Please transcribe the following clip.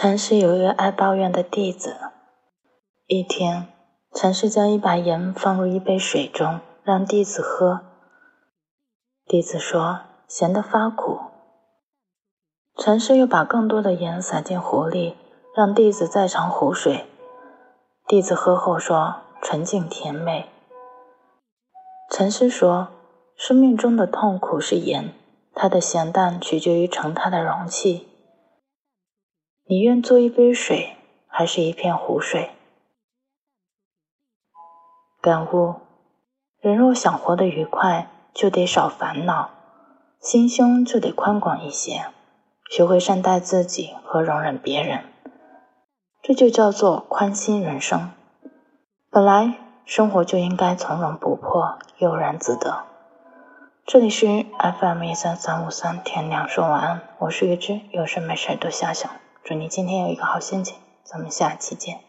禅师有一个爱抱怨的弟子。一天，禅师将一把盐放入一杯水中，让弟子喝。弟子说：“咸得发苦。”禅师又把更多的盐撒进壶里，让弟子再尝湖水。弟子喝后说：“纯净甜美。”禅师说：“生命中的痛苦是盐，它的咸淡取决于盛它的容器。你愿做一杯水，还是一片湖水？”感悟：人若想活得愉快，就得少烦恼，心胸就得宽广一些。学会善待自己和容忍别人，这就叫做宽心人生。本来生活就应该从容不迫，悠然自得。这里是 FM 一三三五三，天亮说晚安，我是月之，有事没事多想想。祝你今天有一个好心情，咱们下期见。